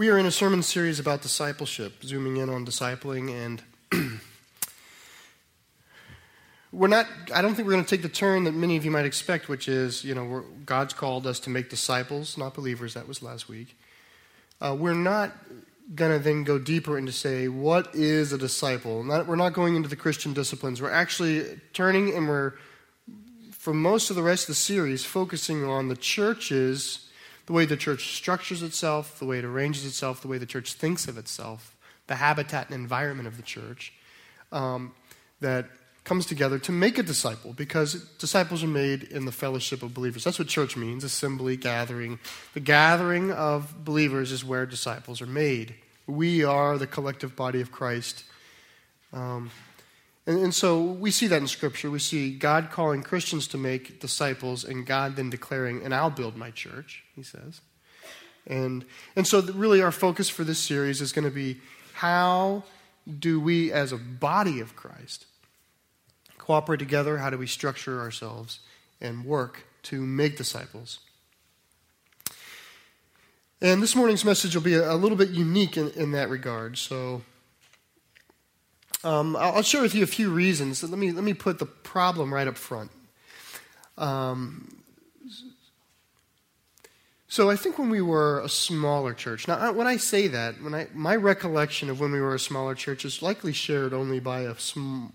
We are in a sermon series about discipleship, zooming in on discipling, and we're not, I don't think we're going to take the turn that many of you might expect, which is, you know, God's called us to make disciples, not believers. That was last week. Uh, we're not going to then go deeper into say, what is a disciple? Not, we're not going into the Christian disciplines. We're actually turning and we're, for most of the rest of the series, focusing on the churches the way the church structures itself, the way it arranges itself, the way the church thinks of itself, the habitat and environment of the church um, that comes together to make a disciple because disciples are made in the fellowship of believers. That's what church means assembly, gathering. The gathering of believers is where disciples are made. We are the collective body of Christ. Um, and, and, so we see that in Scripture. We see God calling Christians to make disciples, and God then declaring, and I'll build my church, he says. And, and so, really, our focus for this series is going to be how do we, as a body of Christ, cooperate together? How do we structure ourselves and work to make disciples? And this morning's message will be a, little bit unique in, in that regard. So, um, I'll share with you a few reasons. Let me, let me put the problem right up front. Um, so I think when we were a smaller church, now when I say that, when I, my recollection of when we were a smaller church is likely shared only by a, sm,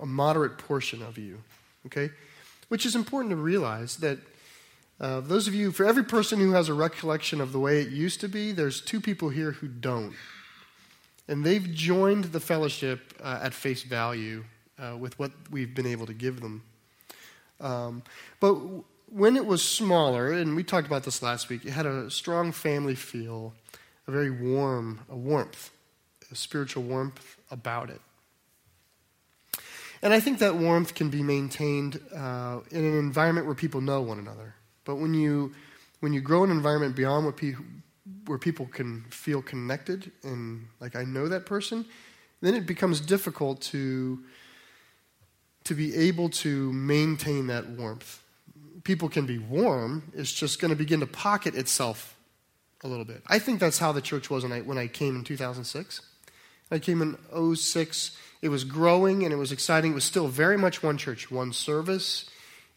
a moderate portion of you, okay? Which is important to realize that uh, those of you, for every person who has a recollection of the way it used to be, there's two people here who don't. And they've joined the fellowship uh, at face value uh, with what we've been able to give them. Um, but when it was smaller, and we talked about this last week, it had a strong family feel, a very warm, a warmth, a spiritual warmth about it. And I think that warmth can be maintained uh, in an environment where people know one another. But when you, when you grow an environment beyond what people, where people can feel connected and like I know that person, then it becomes difficult to to be able to maintain that warmth. People can be warm, it's just going to begin to pocket itself a little bit. I think that's how the church was when I, when I came in 2006. I came in 06. It was growing and it was exciting. It was still very much one church, one service.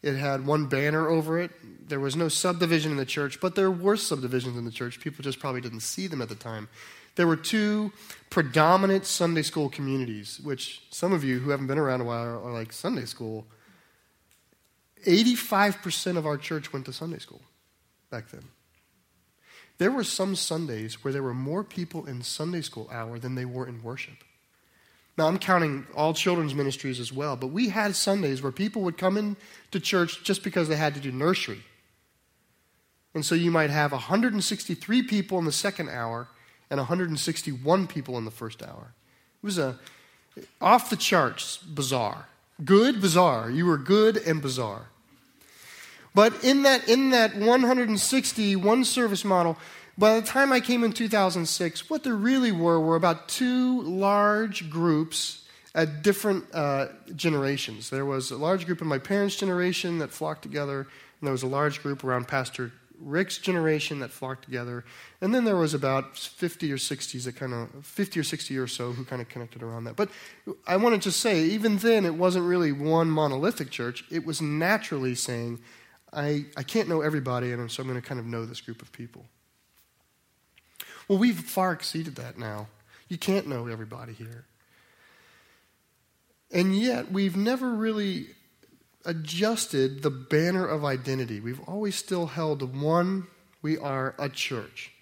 It had one banner over it. There was no subdivision in the church, but there were subdivisions in the church. People just probably didn't see them at the time. There were two predominant Sunday school communities, which some of you who haven't been around a while are like, Sunday school? 85% of our church went to Sunday school back then. There were some Sundays where there were more people in Sunday school hour than they were in worship. Now, I'm counting all children's ministries as well, but we had Sundays where people would come in to church just because they had to do nursery. And so you might have 163 people in the second hour and 161 people in the first hour. It was a off the charts bizarre. Good, bizarre. You were good and bizarre. But in that in that 160 one service model, by the time I came in 2006, what there really were were about two large groups at different uh, generations. There was a large group in my parents' generation that flocked together, and there was a large group around Pastor Rick's generation that flocked together, and then there was about 50 or 60 that kind of 50 or 60 or so who kind of connected around that. But I want to say, even then, it wasn't really one monolithic church. It was naturally saying, I, I can't know everybody, and so I'm going to kind of know this group of people. Well, we've far exceeded that now. You can't know everybody here. And yet, we've never really adjusted the banner of identity. We've always still held one, we are a church.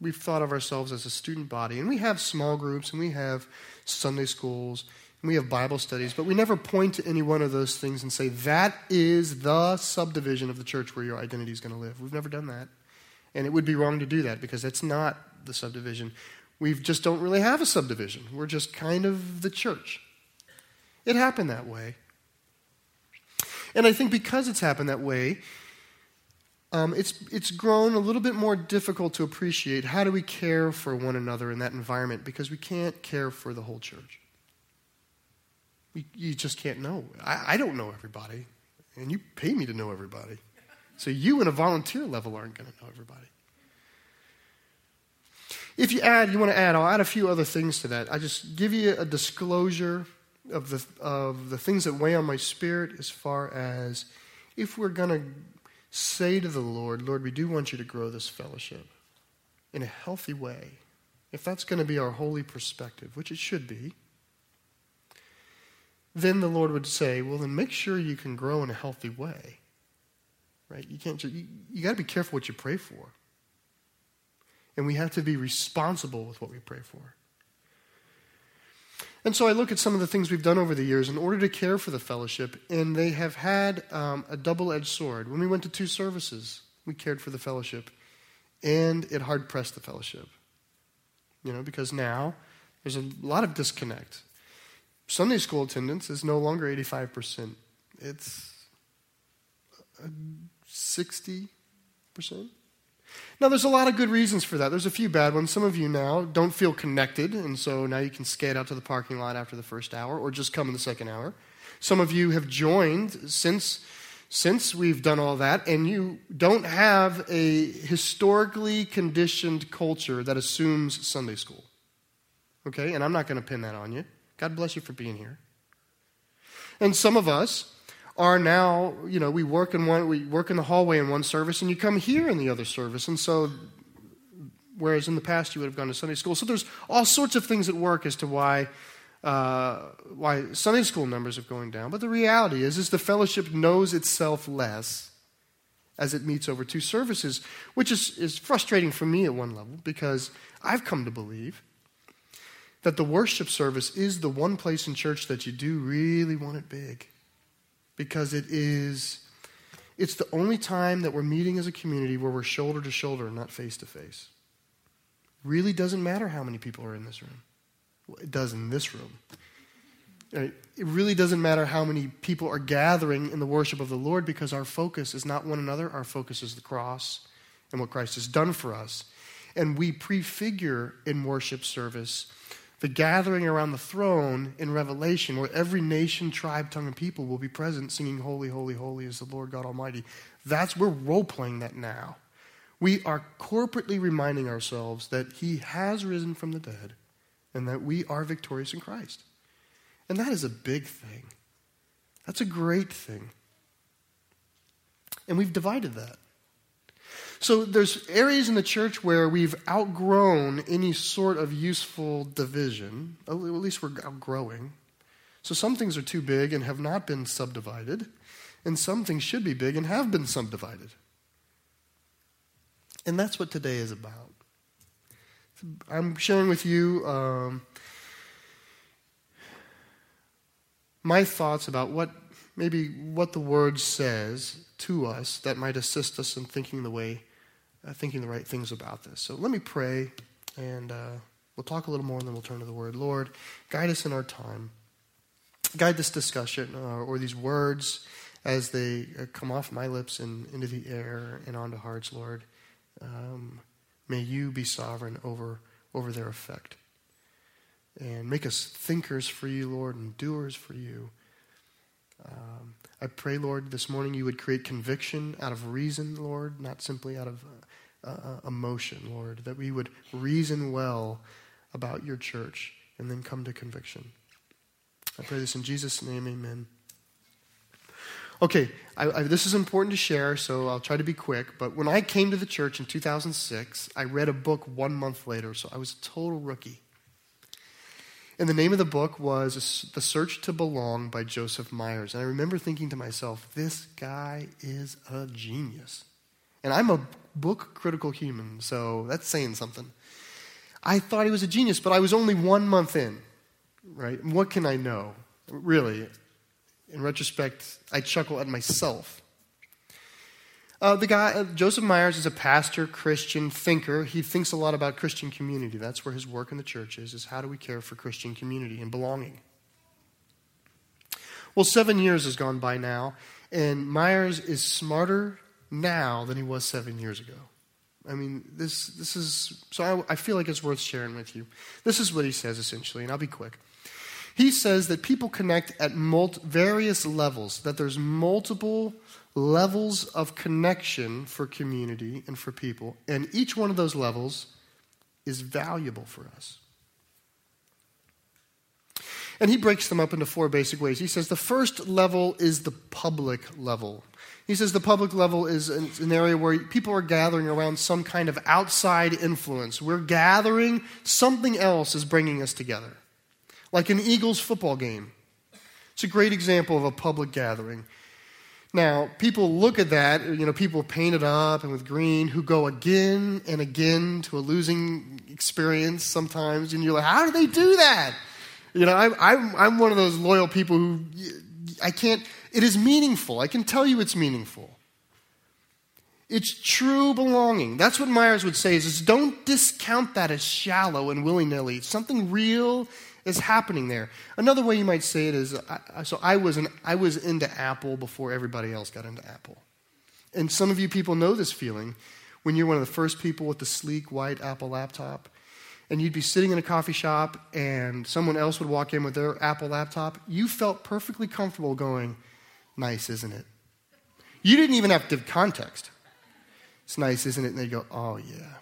We've thought of ourselves as a student body, and we have small groups, and we have Sunday schools, and we have Bible studies, but we never point to any one of those things and say, that is the subdivision of the church where your identity is going to live. We've never done that. And it would be wrong to do that because that's not the subdivision. We just don't really have a subdivision. We're just kind of the church. It happened that way. And I think because it's happened that way, um, it's, it's grown a little bit more difficult to appreciate how do we care for one another in that environment because we can't care for the whole church. You, you just can't know. I, I don't know everybody, and you pay me to know everybody. So you, in a volunteer level, aren't going to know everybody. If you add, you want to add, I'll add a few other things to that. I just give you a disclosure of the, of the things that weigh on my spirit as far as if we're going to say to the Lord, Lord, we do want you to grow this fellowship in a healthy way. If that's going to be our holy perspective, which it should be, then the Lord would say, well, then make sure you can grow in a healthy way. Right? You can't you, you got to be careful what you pray for. And we have to be responsible with what we pray for. And so I look at some of the things we've done over the years in order to care for the fellowship, and they have had um, a double edged sword. When we went to two services, we cared for the fellowship, and it hard pressed the fellowship. You know, because now there's a lot of disconnect. Sunday school attendance is no longer 85%, it's 60%. Now, there's a lot of good reasons for that. There's a few bad ones. Some of you now don't feel connected, and so now you can skate out to the parking lot after the first hour or just come in the second hour. Some of you have joined since, since we've done all that, and you don't have a historically conditioned culture that assumes Sunday school. Okay? And I'm not going to pin that on you. God bless you for being here. And some of us, are now, you know, we work in one, we work in the hallway in one service, and you come here in the other service. And so, whereas in the past you would have gone to Sunday school. So there's all sorts of things at work as to why uh, why Sunday school numbers are going down. But the reality is, is the fellowship knows itself less as it meets over two services, which is, is frustrating for me at one level because I've come to believe that the worship service is the one place in church that you do really want it big because it is it's the only time that we're meeting as a community where we're shoulder to shoulder not face to face. Really doesn't matter how many people are in this room. Well, it does in this room. It really doesn't matter how many people are gathering in the worship of the lord because our focus is not one another. Our focus is the cross and what christ has done for us. And we prefigure in worship service the gathering around the throne in Revelation, where every nation, tribe, tongue, and people will be present singing, Holy, Holy, Holy is the Lord God Almighty. That's, we're role playing that now. We are corporately reminding ourselves that He has risen from the dead and that we are victorious in Christ. And that is a big thing. That's a great thing. And we've divided that. So there's areas in the church where we've outgrown any sort of useful division. At least we're outgrowing. So some things are too big and have not been subdivided, and some things should be big and have been subdivided. And that's what today is about. I'm sharing with you um, my thoughts about what maybe what the word says to us that might assist us in thinking the way uh, thinking the right things about this. So let me pray, and uh, we'll talk a little more, and then we'll turn to the Word. Lord, guide us in our time. Guide this discussion uh, or these words as they uh, come off my lips and into the air and onto hearts, Lord. Um, may you be sovereign over, over their effect. And make us thinkers for you, Lord, and doers for you. Um, I pray, Lord, this morning you would create conviction out of reason, Lord, not simply out of uh, uh, emotion, Lord, that we would reason well about your church and then come to conviction. I pray this in Jesus' name, amen. Okay, I, I, this is important to share, so I'll try to be quick. But when I came to the church in 2006, I read a book one month later, so I was a total rookie. And the name of the book was The Search to Belong by Joseph Myers. And I remember thinking to myself, this guy is a genius. And I'm a book critical human, so that's saying something. I thought he was a genius, but I was only one month in, right? what can I know? Really, in retrospect, I chuckle at myself. Uh, the guy, uh, Joseph Myers, is a pastor, Christian thinker. He thinks a lot about Christian community. That's where his work in the church is, is how do we care for Christian community and belonging. Well, seven years has gone by now, and Myers is smarter now than he was seven years ago. I mean, this, this is, so I, I feel like it's worth sharing with you. This is what he says essentially, and I'll be quick. He says that people connect at various levels, that there's multiple levels of connection for community and for people, and each one of those levels is valuable for us. And he breaks them up into four basic ways. He says the first level is the public level. He says the public level is an, area where people are gathering around some kind of outside influence. We're gathering, something else is bringing us together. Like an Eagles football game. It's a great example of a public gathering. Now, people look at that, you know, people painted up and with green who go again and again to a losing experience sometimes, and you're like, how do they do that? You know, I'm, I'm, I'm one of those loyal people who I can't, it is meaningful. I can tell you it's meaningful. It's true belonging. That's what Myers would say is, is don't discount that as shallow and willy-nilly. Something real is happening there. Another way you might say it is I, so I was, an, I was into Apple before everybody else got into Apple. And some of you people know this feeling when you're one of the first people with the sleek white Apple laptop and you'd be sitting in a coffee shop and someone else would walk in with their Apple laptop, you felt perfectly comfortable going, Nice, isn't it? You didn't even have to give context. It's nice, isn't it? And they go, Oh, yeah.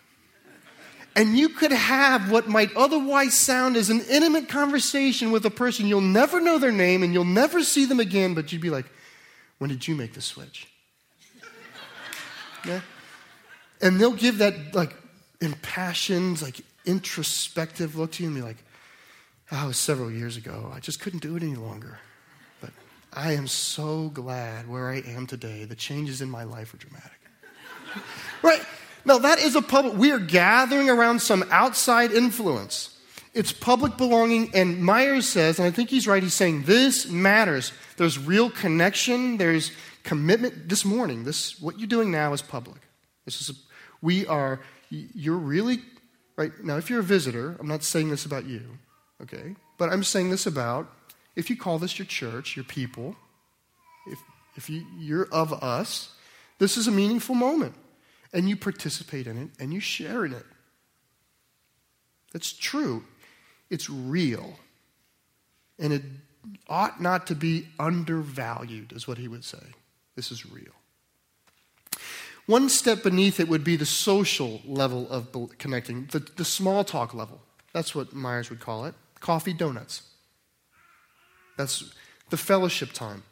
And you could have what might otherwise sound as an intimate conversation with a person. You'll never know their name and you'll never see them again, but you'd be like, When did you make the switch? Yeah? And they'll give that like impassioned, like introspective look to you and be like, oh, several years ago. I just couldn't do it any longer. I am so glad where I am today. The changes in my life are dramatic. right? Now, that is a public, we are gathering around some outside influence. It's public belonging, and Myers says, and I think he's right, he's saying this matters. There's real connection, there's commitment. This morning, this what you're doing now is public. This is a, we are, you're really Right? Now, if you're a visitor, I'm not saying this about you, okay? But I'm saying this about if you call this your church, your people, if, if you, you're of us, this is a meaningful moment. And you participate in it and you share in it. That's true. It's real. And it ought not to be undervalued, is what he would say. This is real. One step beneath it would be the social level of connecting, the, the small talk level. That's what Myers would call it coffee donuts. That's the fellowship time.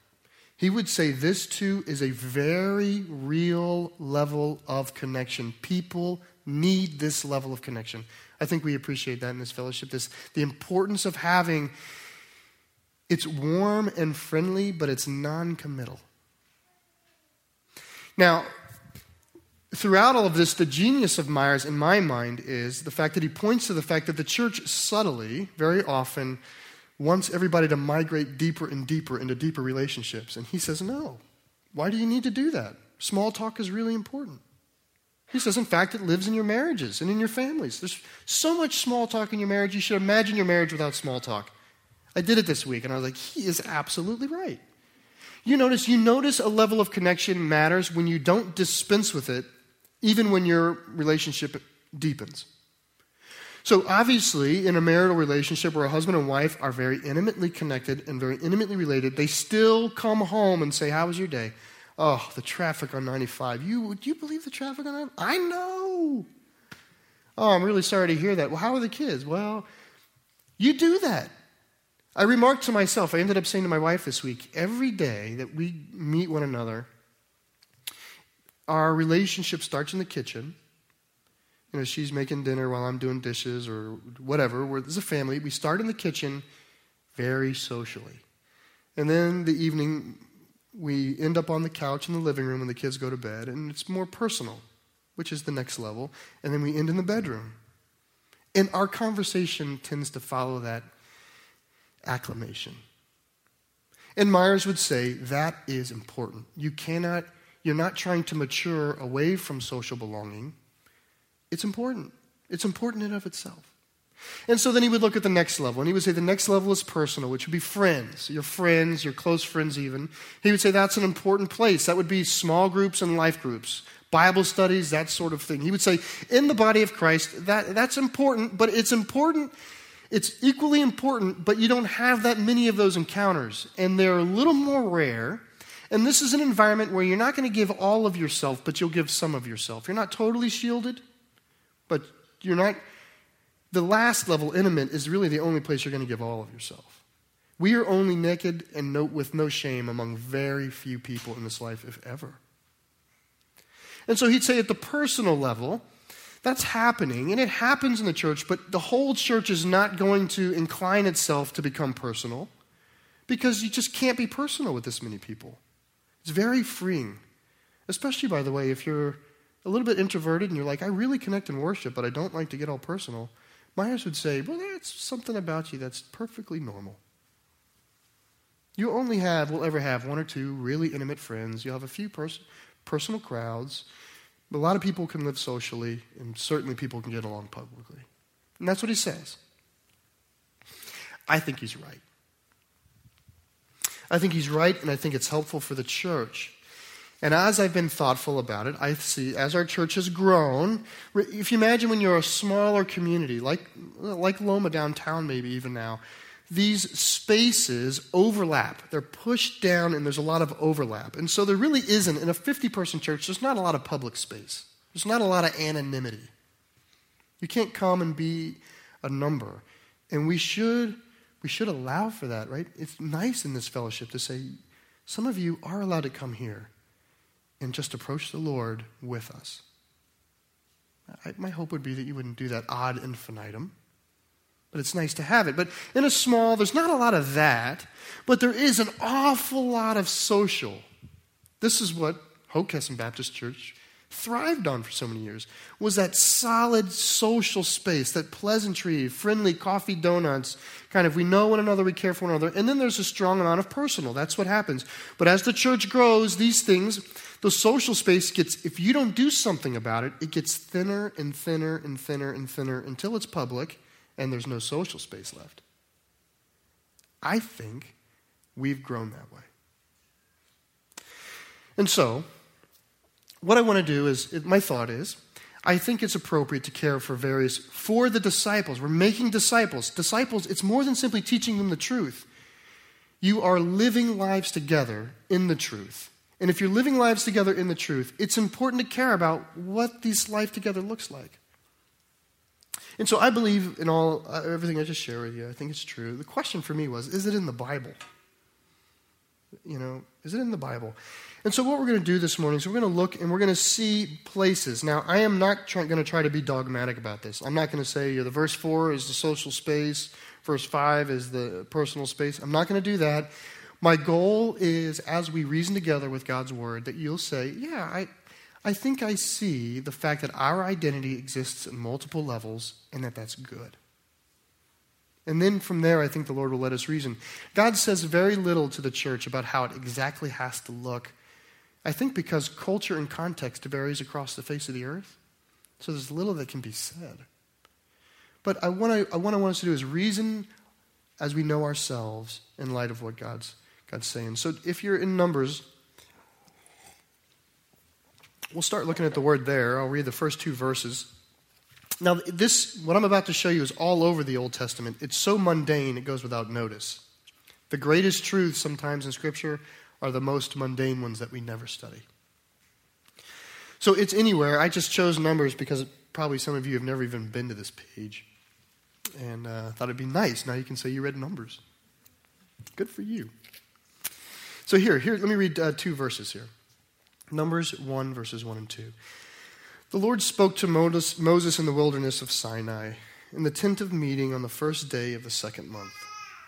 He would say this too is a very real level of connection. People need this level of connection. I think we appreciate that in this fellowship. This the importance of having it's warm and friendly, but it's non-committal. Now, throughout all of this, the genius of Myers, in my mind, is the fact that he points to the fact that the church subtly, very often, wants everybody to migrate deeper and deeper into deeper relationships. And he says, no. Why do you need to do that? Small talk is really important. He says, in fact, it lives in your marriages and in your families. There's so much small talk in your marriage, you should imagine your marriage without small talk. I did it this week, and I was like, he is absolutely right. You notice, you notice a level of connection matters when you don't dispense with it even when your relationship deepens. So, obviously, in a marital relationship where a husband and wife are very intimately connected and very intimately related, they still come home and say, How was your day? Oh, the traffic on 95. You, do you believe the traffic on 95? I know. Oh, I'm really sorry to hear that. Well, how are the kids? Well, you do that. I remarked to myself, I ended up saying to my wife this week, every day that we meet one another, our relationship starts in the kitchen. You know, she's making dinner while I'm doing dishes or whatever. We're, as a family, we start in the kitchen very socially. And then the evening, we end up on the couch in the living room when the kids go to bed, and it's more personal, which is the next level. And then we end in the bedroom. And our conversation tends to follow that acclamation. And Myers would say that is important. You cannot you're not trying to mature away from social belonging. It's important. It's important in of itself. And so then he would look at the next level, and he would say the next level is personal, which would be friends, your friends, your close friends, even. He would say that's an important place. That would be small groups and life groups, Bible studies, that sort of thing. He would say in the body of Christ, that, that's important, but it's important, it's equally important, but you don't have that many of those encounters. And they're a little more rare, and this is an environment where you're not going to give all of yourself, but you'll give some of yourself. You're not totally shielded, but you're not the last level, intimate, is really the only place you're going to give all of yourself. We are only naked and no, with no shame among very few people in this life, if ever. And so he'd say at the personal level, that's happening, and it happens in the church, but the whole church is not going to incline itself to become personal because you just can't be personal with this many people. It's very freeing, especially, by the way, if you're a little bit introverted and you're like, I really connect in worship, but I don't like to get all personal. Myers would say, Well, that's something about you that's perfectly normal. You only have, will ever have one or two really intimate friends. You'll have a few pers- personal crowds. A lot of people can live socially, and certainly people can get along publicly. And that's what he says. I think he's right. I think he's right, and I think it's helpful for the church. And as I've been thoughtful about it, I see as our church has grown, if you imagine when you're a smaller community, like, like Loma downtown, maybe even now, these spaces overlap. They're pushed down, and there's a lot of overlap. And so there really isn't, in a 50 person church, there's not a lot of public space, there's not a lot of anonymity. You can't come and be a number. And we should, we should allow for that, right? It's nice in this fellowship to say, some of you are allowed to come here and just approach the Lord with us. I, my hope would be that you wouldn't do that ad infinitum but it's nice to have it. But in a small, there's not a lot of that, but there is an awful lot of social. This is what Hockessin Baptist Church thrived on for so many years was that solid social space that pleasantry friendly coffee donuts kind of we know one another we care for one another and then there's a strong amount of personal that's what happens but as the church grows these things the social space gets if you don't do something about it it gets thinner and thinner and thinner and thinner until it's public and there's no social space left. I think we've grown that way. And so, what I want to do is, my thought is, I think it's appropriate to care for various, for the disciples. We're making disciples. Disciples, it's more than simply teaching them the truth. You are living lives together in the truth. And if you're living lives together in the truth, it's important to care about what this life together looks like. And so I believe in all uh, everything I just shared with you. I think it's true. The question for me was, is it in the Bible? You know, is it in the Bible? And so what we're going to do this morning is we're going to look and we're going to see places. Now, I am not try, going to try to be dogmatic about this. I'm not going to say you know, the verse 4 is the social space, verse 5 is the personal space. I'm not going to do that. My goal is as we reason together with God's word that you'll say, yeah, I I think I see the fact that our identity exists at multiple levels and that that's good. And then from there, I think the Lord will let us reason. God says very little to the church about how it exactly has to look. I think because culture and context varies across the face of the earth. So there's little that can be said. But I want, to, what I want us to do is reason as we know ourselves in light of what God's, God's saying. So if you're in Numbers, We'll start looking at the word there. I'll read the first two verses. Now, this, what I'm about to show you, is all over the Old Testament. It's so mundane, it goes without notice. The greatest truths sometimes in Scripture are the most mundane ones that we never study. So it's anywhere. I just chose numbers because probably some of you have never even been to this page. And uh, thought it'd be nice. Now you can say you read numbers. Good for you. So here, here, let me read uh, two verses here. Numbers 1, verses 1 and 2. The Lord spoke to Moses in the wilderness of Sinai, in the tent of meeting on the first day of the second month,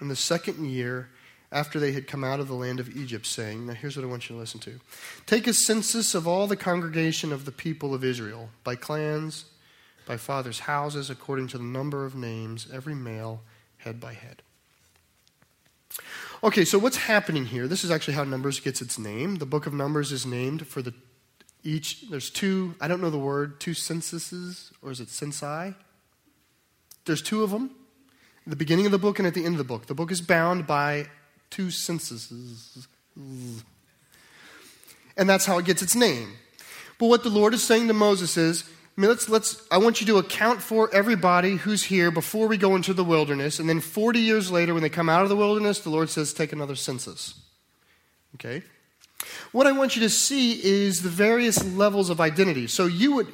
in the second year after they had come out of the land of Egypt, saying, Now here's what I want you to listen to Take a census of all the congregation of the people of Israel, by clans, by fathers' houses, according to the number of names, every male, head by head. Okay, so what's happening here? This is actually how Numbers gets its name. The book of Numbers is named for the each, there's two, I don't know the word, two censuses, or is it censi? There's two of them, the beginning of the book and at the end of the book. The book is bound by two censuses. And that's how it gets its name. But what the Lord is saying to Moses is, let's, let's, I want you to account for everybody who's here before we go into the wilderness. And then 40 years later, when they come out of the wilderness, the Lord says, take another census. Okay? What I want you to see is the various levels of identity. So you would,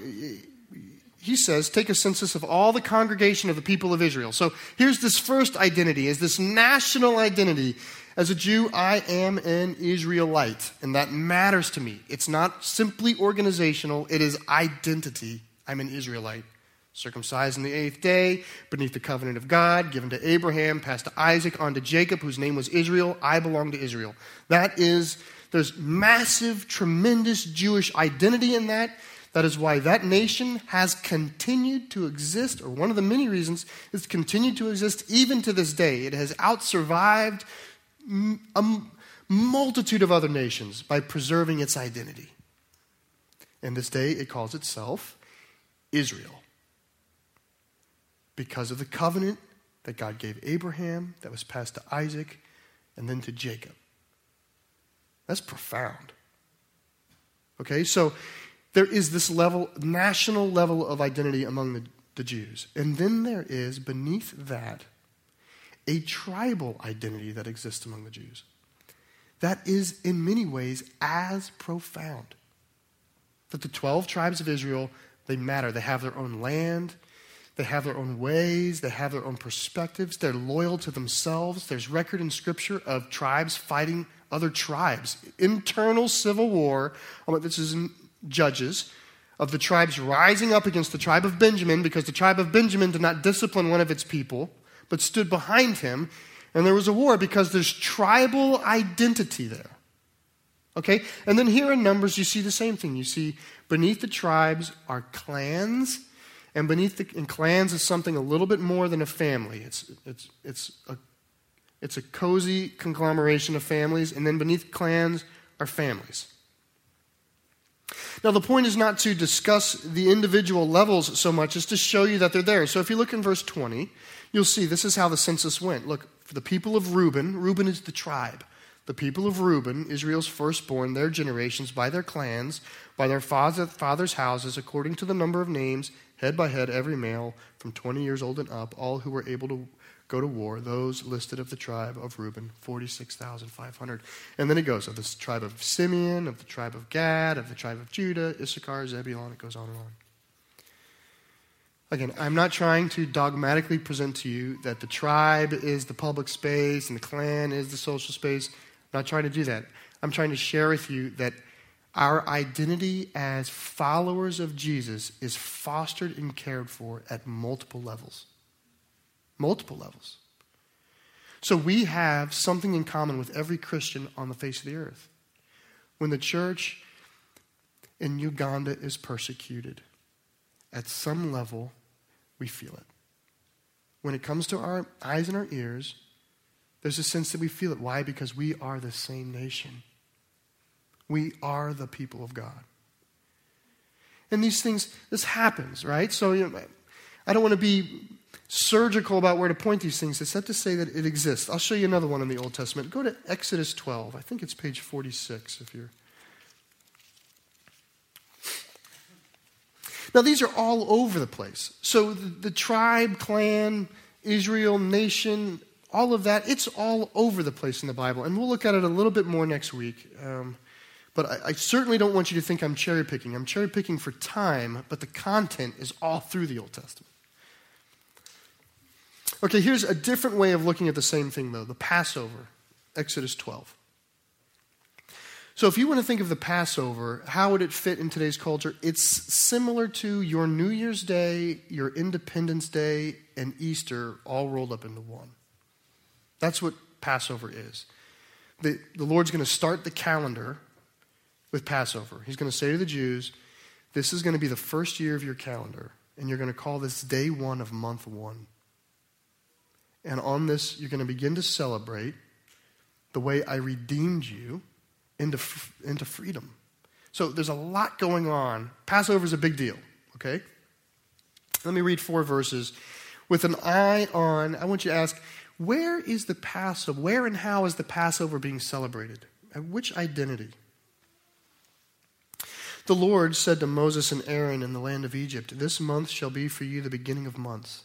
he says, take a census of all the congregation of the people of Israel. So here's this first identity, is this national identity. As a Jew, I am an Israelite, and that matters to me. It's not simply organizational, it is identity. I'm an Israelite. Circumcised on the eighth day, beneath the covenant of God, given to Abraham, passed to Isaac, on to Jacob, whose name was Israel. I belong to Israel. That is, there's massive, tremendous Jewish identity in that. That is why that nation has continued to exist, or one of the many reasons it's continued to exist even to this day. It has outsurvived a multitude of other nations by preserving its identity. And this day it calls itself Israel because of the covenant that God gave Abraham, that was passed to Isaac, and then to Jacob. That's profound. Okay, so there is this level, national level of identity among the, the Jews. And then there is, beneath that, a tribal identity that exists among the Jews. That is, in many ways, as profound. That the 12 tribes of Israel, they matter. They have their own land, they have their own ways, they have their own perspectives, they're loyal to themselves. There's record in Scripture of tribes fighting other tribes. Internal civil war. This is in judges of the tribes rising up against the tribe of Benjamin because the tribe of Benjamin did not discipline one of its people, but stood behind him. And there was a war because there's tribal identity there. Okay? And then here in Numbers, you see the same thing. You see beneath the tribes are clans, and beneath the and clans is something a little bit more than a family. It's, it's, it's, a, it's a cozy conglomeration of families, and then beneath clans are families. Now, the point is not to discuss the individual levels so much as to show you that they're there. So, if you look in verse 20, you'll see this is how the census went. Look, for the people of Reuben, Reuben is the tribe. The people of Reuben, Israel's firstborn, their generations, by their clans, by their father, father's houses, according to the number of names, head by head, every male from 20 years old and up, all who were able to go to war, those listed of the tribe of Reuben, 46,500. And then it goes of the tribe of Simeon, of the tribe of Gad, of the tribe of Judah, Issachar, Zebulun, it goes on and on. Again, I'm not trying to dogmatically present to you that the tribe is the public space and the clan is the social space. I'm not trying to do that. I'm trying to share with you that our identity as followers of Jesus is fostered and cared for at multiple levels. Multiple levels. So we have something in common with every Christian on the face of the earth. When the church in Uganda is persecuted, at some level, we feel it. When it comes to our eyes and our ears, there's a sense that we feel it. Why? Because we are the same nation. We are the people of God. And these things, this happens, right? So you know, I don't want to be surgical about where to point these things, except to say that it exists. I'll show you another one in the Old Testament. Go to Exodus 12. I think it's page 46 if you're. Now, these are all over the place. So the, the tribe, clan, Israel, nation, all of that, it's all over the place in the Bible. And we'll look at it a little bit more next week. Um, but I, I, certainly don't want you to think I'm cherry picking. I'm cherry picking for time, but the content is all through the Old Testament. Okay, here's a different way of looking at the same thing, though the Passover, Exodus 12. So, if you want to think of the Passover, how would it fit in today's culture? It's similar to your New Year's Day, your Independence Day, and Easter all rolled up into one. That's what Passover is. The, the Lord's going to start the calendar with Passover. He's going to say to the Jews, This is going to be the first year of your calendar, and you're going to call this day one of month one. And on this, you're going to begin to celebrate the way I redeemed you into, into freedom. So there's a lot going on. Passover is a big deal, okay? Let me read four verses. With an eye on, I want you to ask, where is the Passover? Where and how is the Passover being celebrated? At which identity? The Lord said to Moses and Aaron in the land of Egypt, This month shall be for you the beginning of months.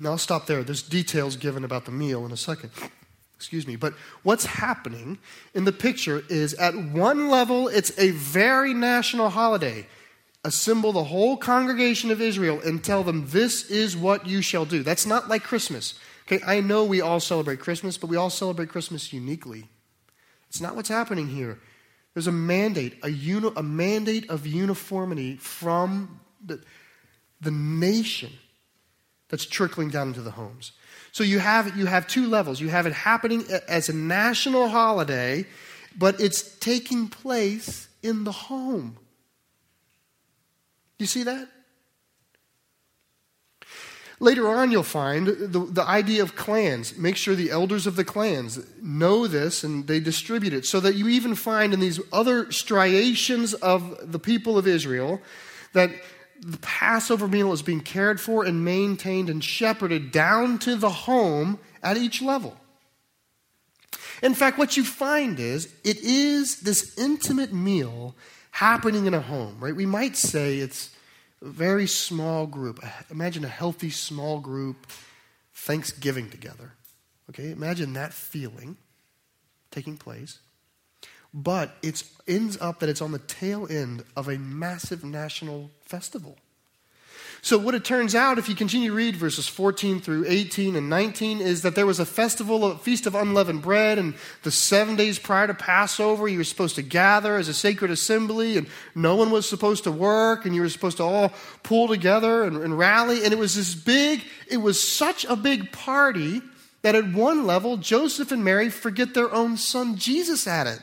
Now I'll stop there. There's details given about the meal in a second. Excuse me. But what's happening in the picture is at one level, it's a very national holiday assemble the whole congregation of Israel and tell them, This is what you shall do. That's not like Christmas. Okay, I know we all celebrate Christmas, but we all celebrate Christmas uniquely. It's not what's happening here. There's a mandate, a, uni- a mandate of uniformity from the, the nation that's trickling down into the homes. So you have, you have two levels. You have it happening as a national holiday, but it's taking place in the home. You see that? Later on, you'll find the, the idea of clans. Make sure the elders of the clans know this and they distribute it. So that you even find in these other striations of the people of Israel that the Passover meal is being cared for and maintained and shepherded down to the home at each level. In fact, what you find is it is this intimate meal happening in a home, right? We might say it's a very small group. Imagine a healthy small group Thanksgiving together. Okay, imagine that feeling taking place. But it ends up that it's on the tail end of a massive national festival. So, what it turns out, if you continue to read verses 14 through 18 and 19, is that there was a festival, a feast of unleavened bread, and the seven days prior to Passover, you were supposed to gather as a sacred assembly, and no one was supposed to work, and you were supposed to all pull together and, and rally. And it was this big, it was such a big party that at one level, Joseph and Mary forget their own son Jesus at it.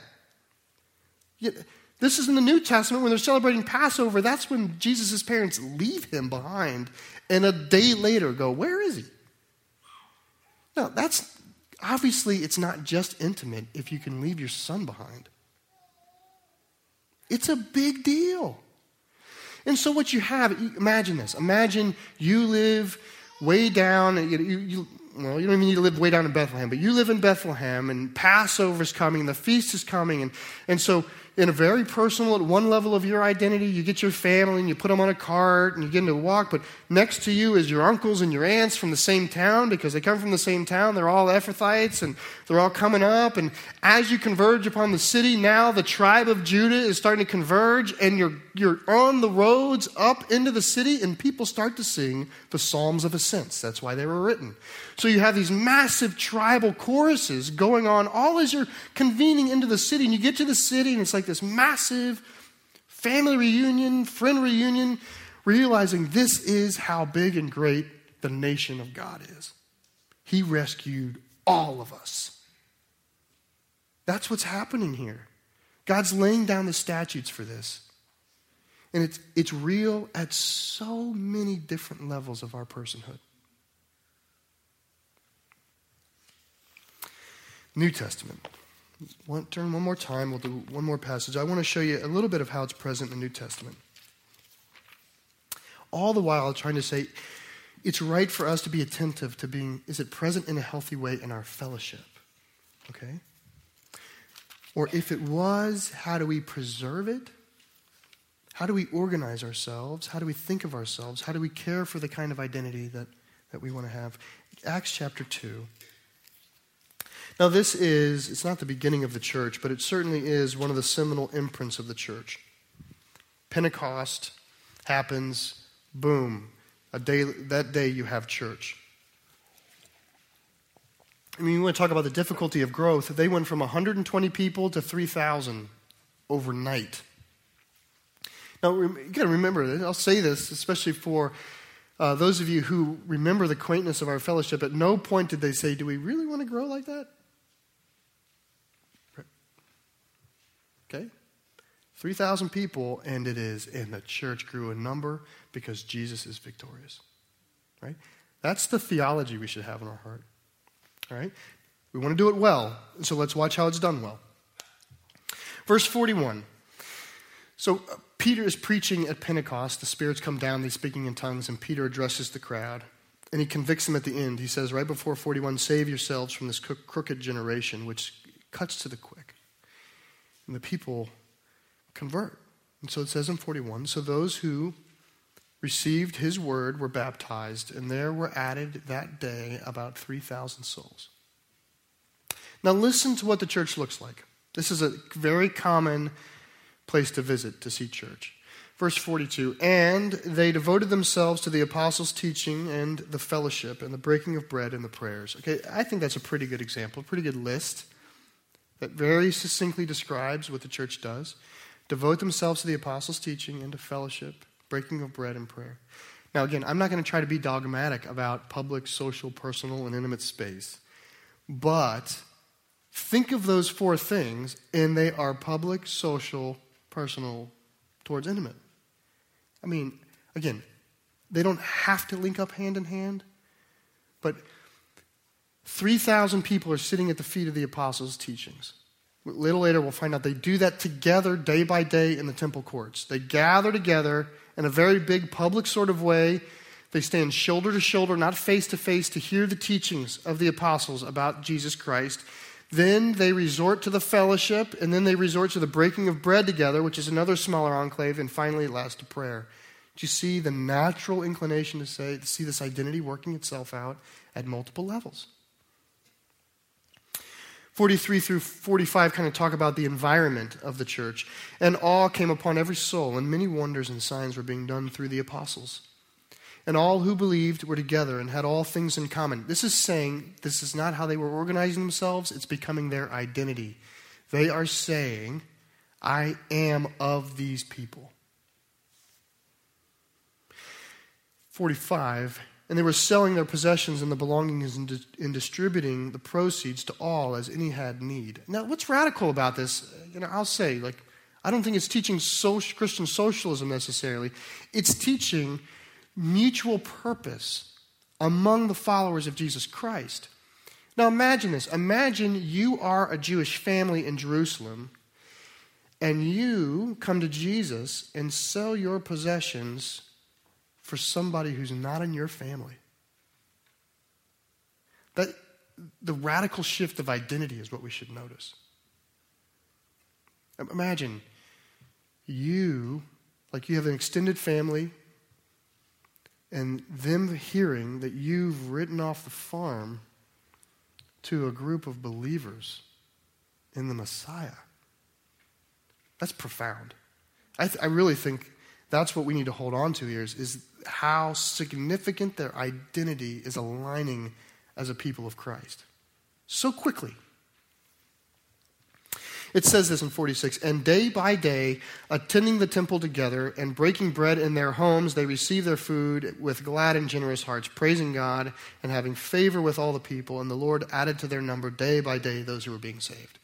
This is in the New Testament when they're celebrating Passover. That's when Jesus' parents leave him behind and a day later go, Where is he? Now, that's obviously it's not just intimate if you can leave your son behind. It's a big deal. And so, what you have, imagine this. Imagine you live way down, you, you, well, you don't even need to live way down in Bethlehem, but you live in Bethlehem, and Passover is coming, the feast is coming, and, and so in a very personal, at one level of your identity, you get your family and you put them on a cart and you get into a walk, but next to you is your uncles and your aunts from the same town because they come from the same town. They're all Ephrathites and they're all coming up. And as you converge upon the city, now the tribe of Judah is starting to converge and you're, you're on the roads up into the city and people start to sing the Psalms of Ascents. That's why they were written. So you have these massive tribal choruses going on all as you're convening into the city. And you get to the city, and it's like this massive family reunion, friend reunion, realizing this is how big and great the nation of God is. He rescued all of us. That's what's happening here. God's laying down the statutes for this. And it's, it's real at so many different levels of our personhood. New Testament. One, turn one more time. We'll do one more passage. I want to show you a little bit of how it's present in the New Testament. All the while, trying to say it's right for us to be attentive to being, is it present in a healthy way in our fellowship? Okay? Or if it was, how do we preserve it? How do we organize ourselves? How do we think of ourselves? How do we care for the kind of identity that, that we want to have? Acts chapter 2. Now, this is, it's not the beginning of the church, but it certainly is one of the seminal imprints of the church. Pentecost happens, boom, a day, that day you have church. I mean, you want to talk about the difficulty of growth. They went from 120 people to 3,000 overnight. Now, you got to remember, I'll say this, especially for uh, those of you who remember the quaintness of our fellowship. At no point did they say, Do we really want to grow like that? Okay? 3,000 people, and it is, and the church grew in number because Jesus is victorious. Right? That's the theology we should have in our heart. All right? We want to do it well, so let's watch how it's done well. Verse 41. So uh, Peter is preaching at Pentecost. The spirits come down, they're speaking in tongues, and Peter addresses the crowd. And he convicts them at the end. He says, right before 41, save yourselves from this crooked generation, which cuts to the quick. And the people convert. And so it says in 41 so those who received his word were baptized, and there were added that day about 3,000 souls. Now, listen to what the church looks like. This is a very common place to visit to see church. Verse 42 And they devoted themselves to the apostles' teaching and the fellowship and the breaking of bread and the prayers. Okay, I think that's a pretty good example, a pretty good list that very succinctly describes what the church does. Devote themselves to the apostles' teaching and to fellowship, breaking of bread and prayer. Now, again, I'm not going to try to be dogmatic about public, social, personal, and intimate space, but think of those four things, and they are public, social, personal, towards intimate. I mean, again, they don't have to link up hand in hand, but 3,000 people are sitting at the feet of the apostles' teachings. A little later, we'll find out they do that together day by day in the temple courts. They gather together in a very big public sort of way. They stand shoulder to shoulder, not face to face, to hear the teachings of the apostles about Jesus Christ. Then they resort to the fellowship, and then they resort to the breaking of bread together, which is another smaller enclave, and finally it lasts to prayer. Do you see the natural inclination to say to see this identity working itself out at multiple levels? 43 through 45 kind of talk about the environment of the church. And awe came upon every soul, and many wonders and signs were being done through the apostles. And all who believed were together and had all things in common. This is saying this is not how they were organizing themselves, it's becoming their identity. They are saying, I am of these people. 45 and they were selling their possessions and the belongings and, di- and, distributing the proceeds to all as any had need. Now, what's radical about this? You know, I'll say, like, I don't think it's teaching social, Christian socialism necessarily. It's teaching mutual purpose among the followers of Jesus Christ. Now, imagine this. Imagine you are a Jewish family in Jerusalem, and you come to Jesus and sell your possessions for somebody who's not in your family. That the radical shift of identity is what we should notice. Imagine you, like you have an extended family, and them hearing that you've written off the farm to a group of believers in the Messiah. That's profound. I, th- I really think that's what we need to hold on to here is, is how significant their identity is aligning as a people of Christ. So quickly. It says this in 46 And day by day, attending the temple together and breaking bread in their homes, they received their food with glad and generous hearts, praising God and having favor with all the people. And the Lord added to their number day by day those who were being saved.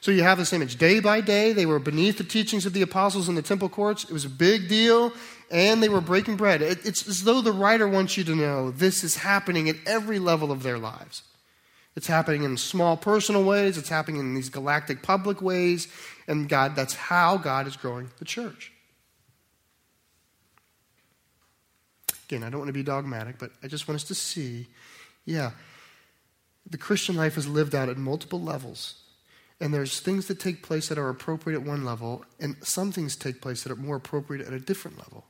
So you have this image. Day by day, they were beneath the teachings of the apostles in the temple courts. It was a big deal, and they were breaking bread. It's as though the writer wants you to know this is happening at every level of their lives. It's happening in small personal ways, it's happening in these galactic public ways, and God, that's how God is growing the church. Again, I don't want to be dogmatic, but I just want us to see yeah, the Christian life is lived out at multiple levels and there's things that take place that are appropriate at one level, and some things take place that are more appropriate at a different level.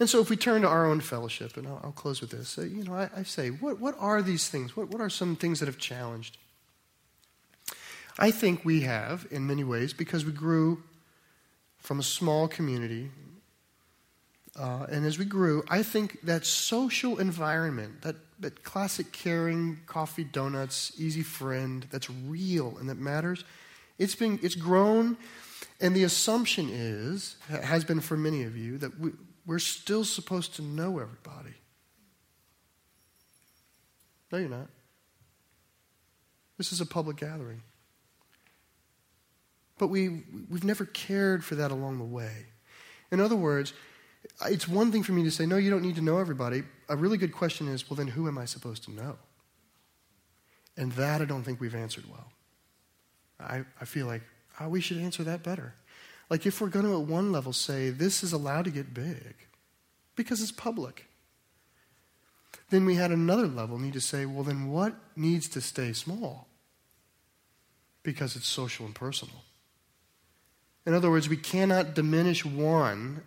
And so, if we turn to our own fellowship, and I'll, I'll close with this, uh, you know, I, I, say, what, what are these things? What, what are some things that have challenged? I think we have, in many ways, because we grew from a small community. Uh, and as we grew, I think that social environment, that that classic caring, coffee, donuts, easy friend that's real and that matters, it's been it's grown, and the assumption is has been for many of you that we, we're still supposed to know everybody. No, you're not. This is a public gathering. But we, we've never cared for that along the way. In other words, it's one thing for me to say, no, you don't need to know everybody. A really good question is, well, then who am I supposed to know? And that I don't think we've answered well. I, I feel like oh, we should answer that better. Like if we're going to, at one level, say this is allowed to get big because it's public, then we had another level need to say, well, then what needs to stay small? Because it's social and personal. In other words, we cannot diminish one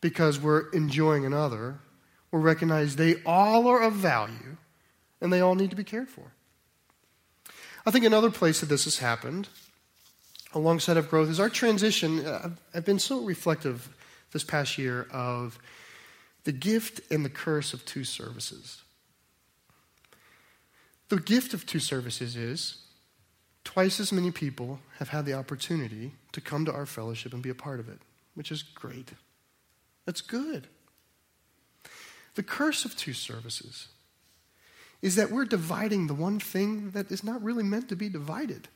because we're enjoying another. We recognize they all are of value and they all need to be cared for. I think another place that this has happened alongside of growth is our transition. I've been so reflective this past year of the gift and the curse of two services. The gift of two services is twice as many people have had the opportunity to come to our fellowship and be a part of it, which is great. That's good. The curse of two services is that we're dividing the one thing that is not really meant to be divided.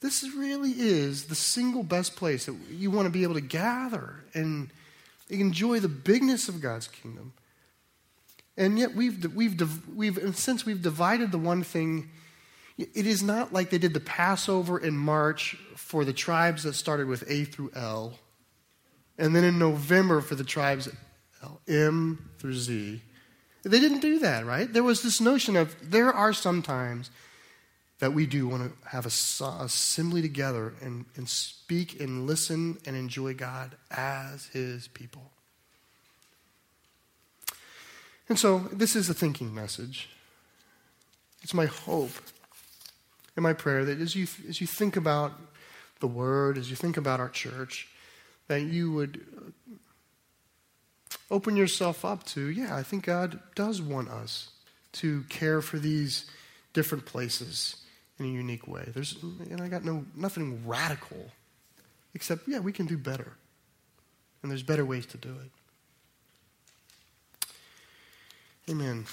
This really is the single best place that you want to be able to gather and enjoy the bigness of God's kingdom. And yet, we've, we've, we've, since we've divided the one thing, it is not like they did the Passover in March for the tribes that started with A through L, and then in November for the tribes M through Z. They didn't do that, right? There was this notion of there are some times that we do want to have a, assembly together and, and speak and listen and enjoy God as His people. And so, this is a thinking message. It's my hope and my prayer that as you, as you think about the Word, as you think about our church, that you would uh, open yourself up to, yeah, I think God does want us to care for these different places in a unique way. There's, and I got no, nothing radical, except, yeah, we can do better. And there's better ways to do it. Amen.